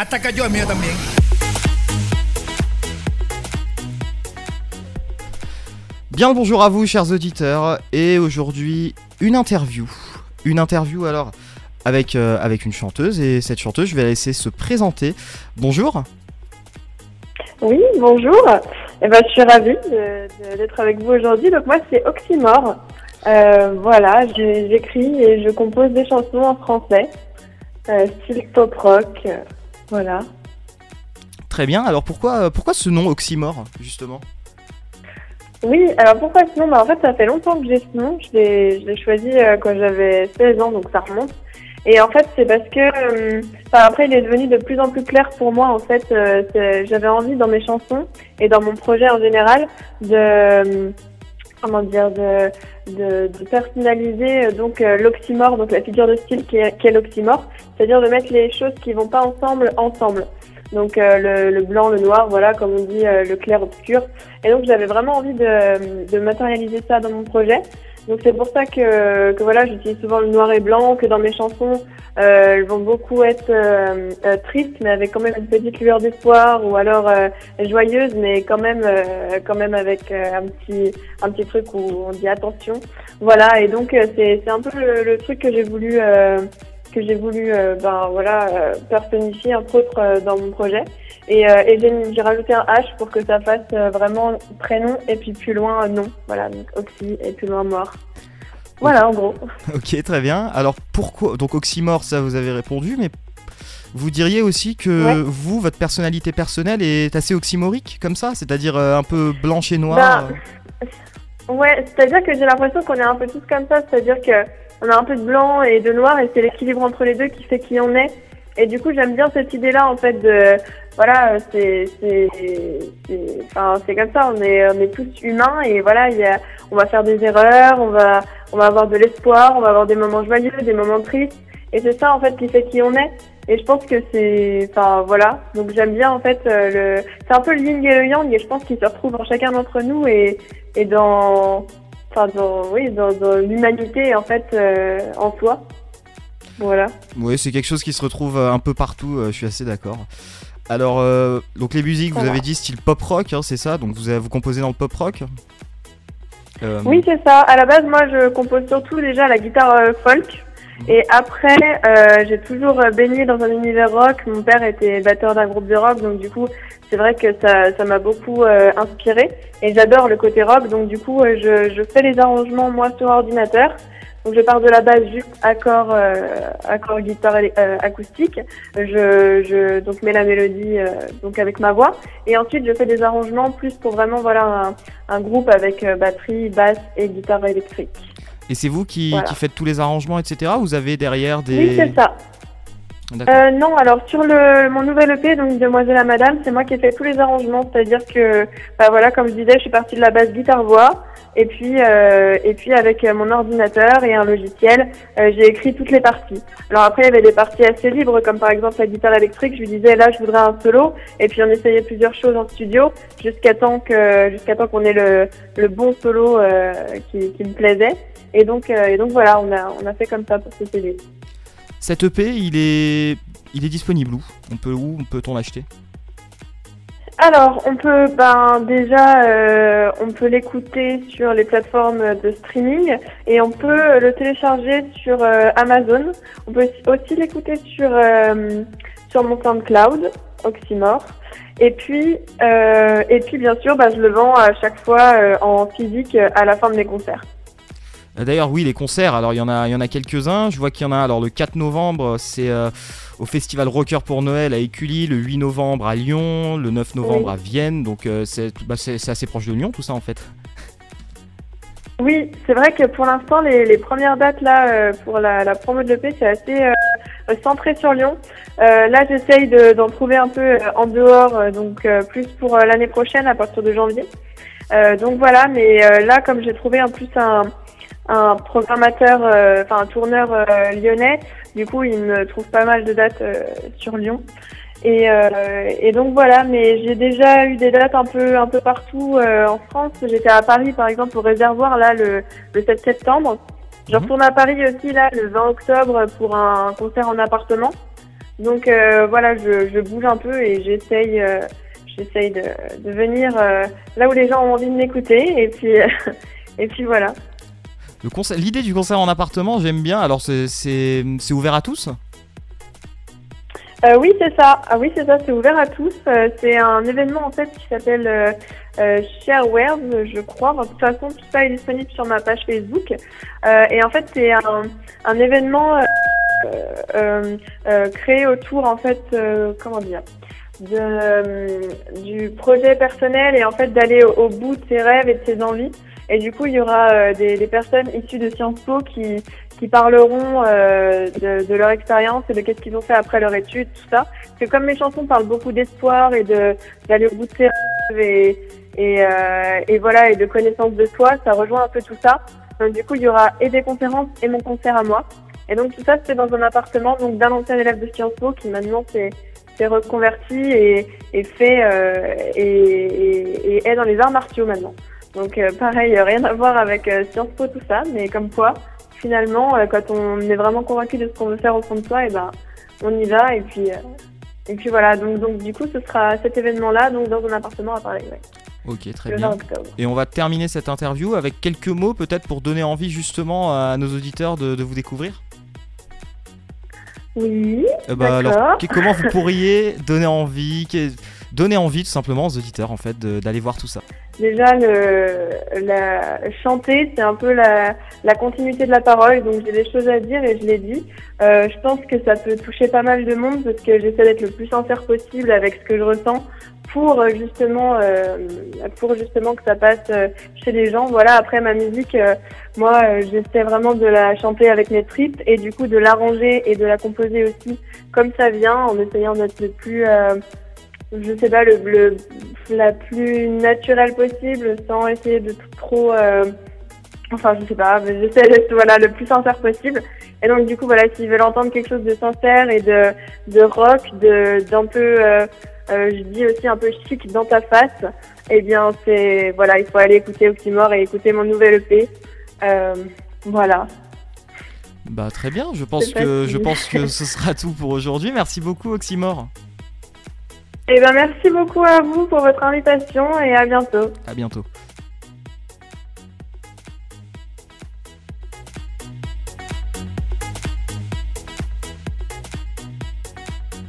Ataca yo el mío también. Bien le bonjour à vous chers auditeurs et aujourd'hui une interview. Une interview alors avec, euh, avec une chanteuse et cette chanteuse je vais la laisser se présenter. Bonjour. Oui, bonjour. Eh ben, je suis ravie d'être avec vous aujourd'hui. Donc moi c'est Oxymore. Euh, voilà, j'écris et je compose des chansons en français, euh, style pop rock. Voilà. Très bien, alors pourquoi, euh, pourquoi ce nom Oxymore justement? Oui, alors pourquoi ce nom? Bah, En fait, ça fait longtemps que j'ai ce nom. Je l'ai choisi euh, quand j'avais 16 ans, donc ça remonte. Et en fait, c'est parce que, euh, enfin, après, il est devenu de plus en plus clair pour moi. En fait, euh, j'avais envie dans mes chansons et dans mon projet en général de, comment dire, de, de, de personnaliser euh, donc euh, l'oxymore, donc la figure de style qui est, est l'oxymore, c'est-à-dire de mettre les choses qui vont pas ensemble ensemble. Donc euh, le, le blanc, le noir, voilà, comme on dit, euh, le clair obscur. Et donc j'avais vraiment envie de, de matérialiser ça dans mon projet. Donc c'est pour ça que, que voilà, j'utilise souvent le noir et blanc, que dans mes chansons, euh, elles vont beaucoup être euh, euh, tristes, mais avec quand même une petite lueur d'espoir, ou alors euh, joyeuses, mais quand même, euh, quand même avec un petit, un petit truc où on dit attention. Voilà, et donc c'est, c'est un peu le, le truc que j'ai voulu, que j'ai voulu, euh, ben voilà, euh, personnifier entre autres euh, dans mon projet. Et, et j'ai, rajouté un H pour que ça fasse vraiment prénom et puis plus loin nom. Voilà, donc Oxy et plus loin mort. Voilà, en gros. Ok, très bien. Alors pourquoi Donc Oxymore, ça vous avez répondu, mais vous diriez aussi que Ouais. vous, votre personnalité personnelle est assez oxymorique comme ça, c'est-à-dire un peu blanche et noire. Bah, Ouais, c'est-à-dire que j'ai l'impression qu'on est un peu tous comme ça, c'est-à-dire que on a un peu de blanc et de noir et c'est l'équilibre entre les deux qui fait qui on est. Et du coup, j'aime bien cette idée-là en fait de voilà, c'est c'est enfin c'est comme ça, on est on est tous humains et voilà, il y a on va faire des erreurs, on va on va avoir de l'espoir, on va avoir des moments joyeux, des moments tristes et c'est ça en fait qui fait qui on est. Et je pense que c'est enfin voilà, donc j'aime bien en fait euh, le c'est un peu le yin et le yang et je pense qu'il se retrouve en chacun d'entre nous et et dans, enfin dans, oui, dans, dans l'humanité en fait euh, en soi. Voilà. Oui, c'est quelque chose qui se retrouve euh, un peu partout, euh, je suis assez d'accord. Alors, euh, donc les musiques, vous avez dit style pop rock, hein, c'est ça? Donc vous, avez, vous composez dans le pop rock? Euh, Oui, c'est ça. À la base, moi, je compose surtout déjà la guitare folk. Et après, euh, j'ai toujours baigné dans un univers rock. Mon père était batteur d'un groupe de rock, donc du coup, c'est vrai que ça, ça m'a beaucoup euh, inspiré. Et j'adore le côté rock, donc du coup, euh, je, je fais les arrangements moi sur ordinateur. Donc je pars de la base juste accord, euh, accord guitare euh, acoustique. Je, je donc mets la mélodie euh, donc avec ma voix. Et ensuite, je fais des arrangements plus pour vraiment voilà un, un groupe avec euh, batterie, basse et guitare électrique. Et c'est vous qui, Voilà. qui faites tous les arrangements, etc. Vous avez derrière des... Oui, c'est ça. Euh, non, alors sur le mon nouvel EP, donc Demoiselle à Madame, c'est moi qui ai fait tous les arrangements, c'est-à-dire que, bah voilà, comme je disais, je suis partie de la base guitare-voix, et puis euh, et puis avec euh, mon ordinateur et un logiciel, euh, j'ai écrit toutes les parties. Alors après, il y avait des parties assez libres, comme par exemple la guitare électrique, je lui disais là, je voudrais un solo, et puis on essayait plusieurs choses en studio, jusqu'à temps que jusqu'à temps qu'on ait le le bon solo qui, me plaisait. Et donc et donc voilà, on a on a fait comme ça pour ce CD. Cet EP, il est, il est disponible où? On peut où? Peut-on l'acheter? Alors, on peut ben déjà euh, on peut l'écouter sur les plateformes de streaming et on peut le télécharger sur euh, Amazon. On peut aussi l'écouter sur euh, sur mon Oxymore. Et puis euh, et puis bien sûr, ben, je le vends à chaque fois en physique à la fin de mes concerts. Euh, D'ailleurs, oui, les concerts, alors il y en a, il y en a quelques-uns. Je vois qu'il y en a, alors le 4 novembre, c'est euh, au Festival Rocker pour Noël à Écully, le 8 novembre à Lyon, le 9 novembre Oui. à Vienne, donc euh, c'est bah, c'est- assez proche de Lyon tout ça en fait. Oui, c'est vrai que pour l'instant, les, les premières dates là euh, pour la, la promo de l'EP, c'est assez centré sur Lyon. Là, j'essaye de- d'en trouver un peu en dehors, donc plus pour l'année prochaine à partir de janvier. Donc voilà, mais là, comme j'ai trouvé en plus un, un programmateur, euh, enfin un tourneur euh, lyonnais, du coup, il me trouve pas mal de dates euh, sur Lyon. Et, euh, et donc voilà, mais j'ai déjà eu des dates un peu un peu partout euh, en France. J'étais à Paris par exemple au réservoir là le, le 7 septembre. Je Mhm. retourne à Paris aussi là le 20 octobre pour un concert en appartement. Donc euh, voilà, je, je, bouge un peu et j'essaye euh, j'essaye de, de, venir euh, là où les gens ont envie de m'écouter et puis et puis voilà. L'idée du concert en appartement, j'aime bien. Alors c'est ouvert à tous? Euh, oui, c'est ça. Ah oui, c'est ça. C'est ouvert à tous. Euh, c'est un événement en fait qui s'appelle euh, euh je crois. de toute façon, tout ça est disponible sur ma page Facebook. et en fait, c'est un, événement créé autour en fait, comment dire, du projet personnel et en fait d'aller au, bout de ses rêves et de ses envies. Et du coup, il y aura des, des personnes issues de Sciences Po qui qui parleront euh, de, de, leur expérience et de qu'est-ce qu'ils ont fait après leur étude, tout ça. Parce que comme mes chansons parlent beaucoup d'espoir et de d'aller au bout de ses rêves et et, euh, et, voilà et de connaissance de soi, ça rejoint un peu tout ça. Donc du coup, il y aura et des conférences et mon concert à moi. Et donc tout ça, c'est dans un appartement donc d'un ancien élève de Sciences Po qui maintenant s'est reconverti et, et fait euh, et, et, est dans les arts martiaux maintenant. Donc euh, pareil, rien à voir avec euh, Sciences Po tout ça, mais comme quoi finalement, euh, quand on est vraiment convaincu de ce qu'on veut faire au fond de soi, et ben, on y va. Et puis, euh, et puis voilà. Donc, donc, du coup, ce sera cet événement-là, donc dans un appartement à Paris. Ok, très bien. Et on va terminer cette interview avec quelques mots, peut-être pour donner envie justement à nos auditeurs de, de vous découvrir. Oui. Euh, bah, alors, comment vous pourriez donner envie, donner envie tout simplement aux auditeurs en fait d'aller voir tout ça Déjà, le, la, chanter, c'est un peu la, la, continuité de la parole, donc j'ai des choses à dire et je l'ai dit. Euh, je pense que ça peut toucher pas mal de monde parce que j'essaie d'être le plus sincère possible avec ce que je ressens pour euh, justement, euh, pour justement que ça passe euh, chez les gens. Voilà. Après ma musique, euh, moi, j'essaie vraiment de la chanter avec mes tripes et du coup de l'arranger et de la composer aussi comme ça vient, en essayant d'être le plus je sais pas, le, le, la plus naturelle possible sans essayer de trop. Euh, enfin, je sais pas, j'essaie d'être voilà, le plus sincère possible. Et donc, du coup, voilà, s'ils veulent entendre quelque chose de sincère et de, de rock, d'un peu. Euh, euh, je dis aussi un peu chic dans ta face, eh bien, c'est. Voilà, il faut aller écouter Oxymore et écouter mon nouvel EP. Voilà. Bah très bien, je pense que je pense que ce sera tout pour aujourd'hui. Merci beaucoup Oxymore. Eh ben, merci beaucoup à vous pour votre invitation et à bientôt. À bientôt.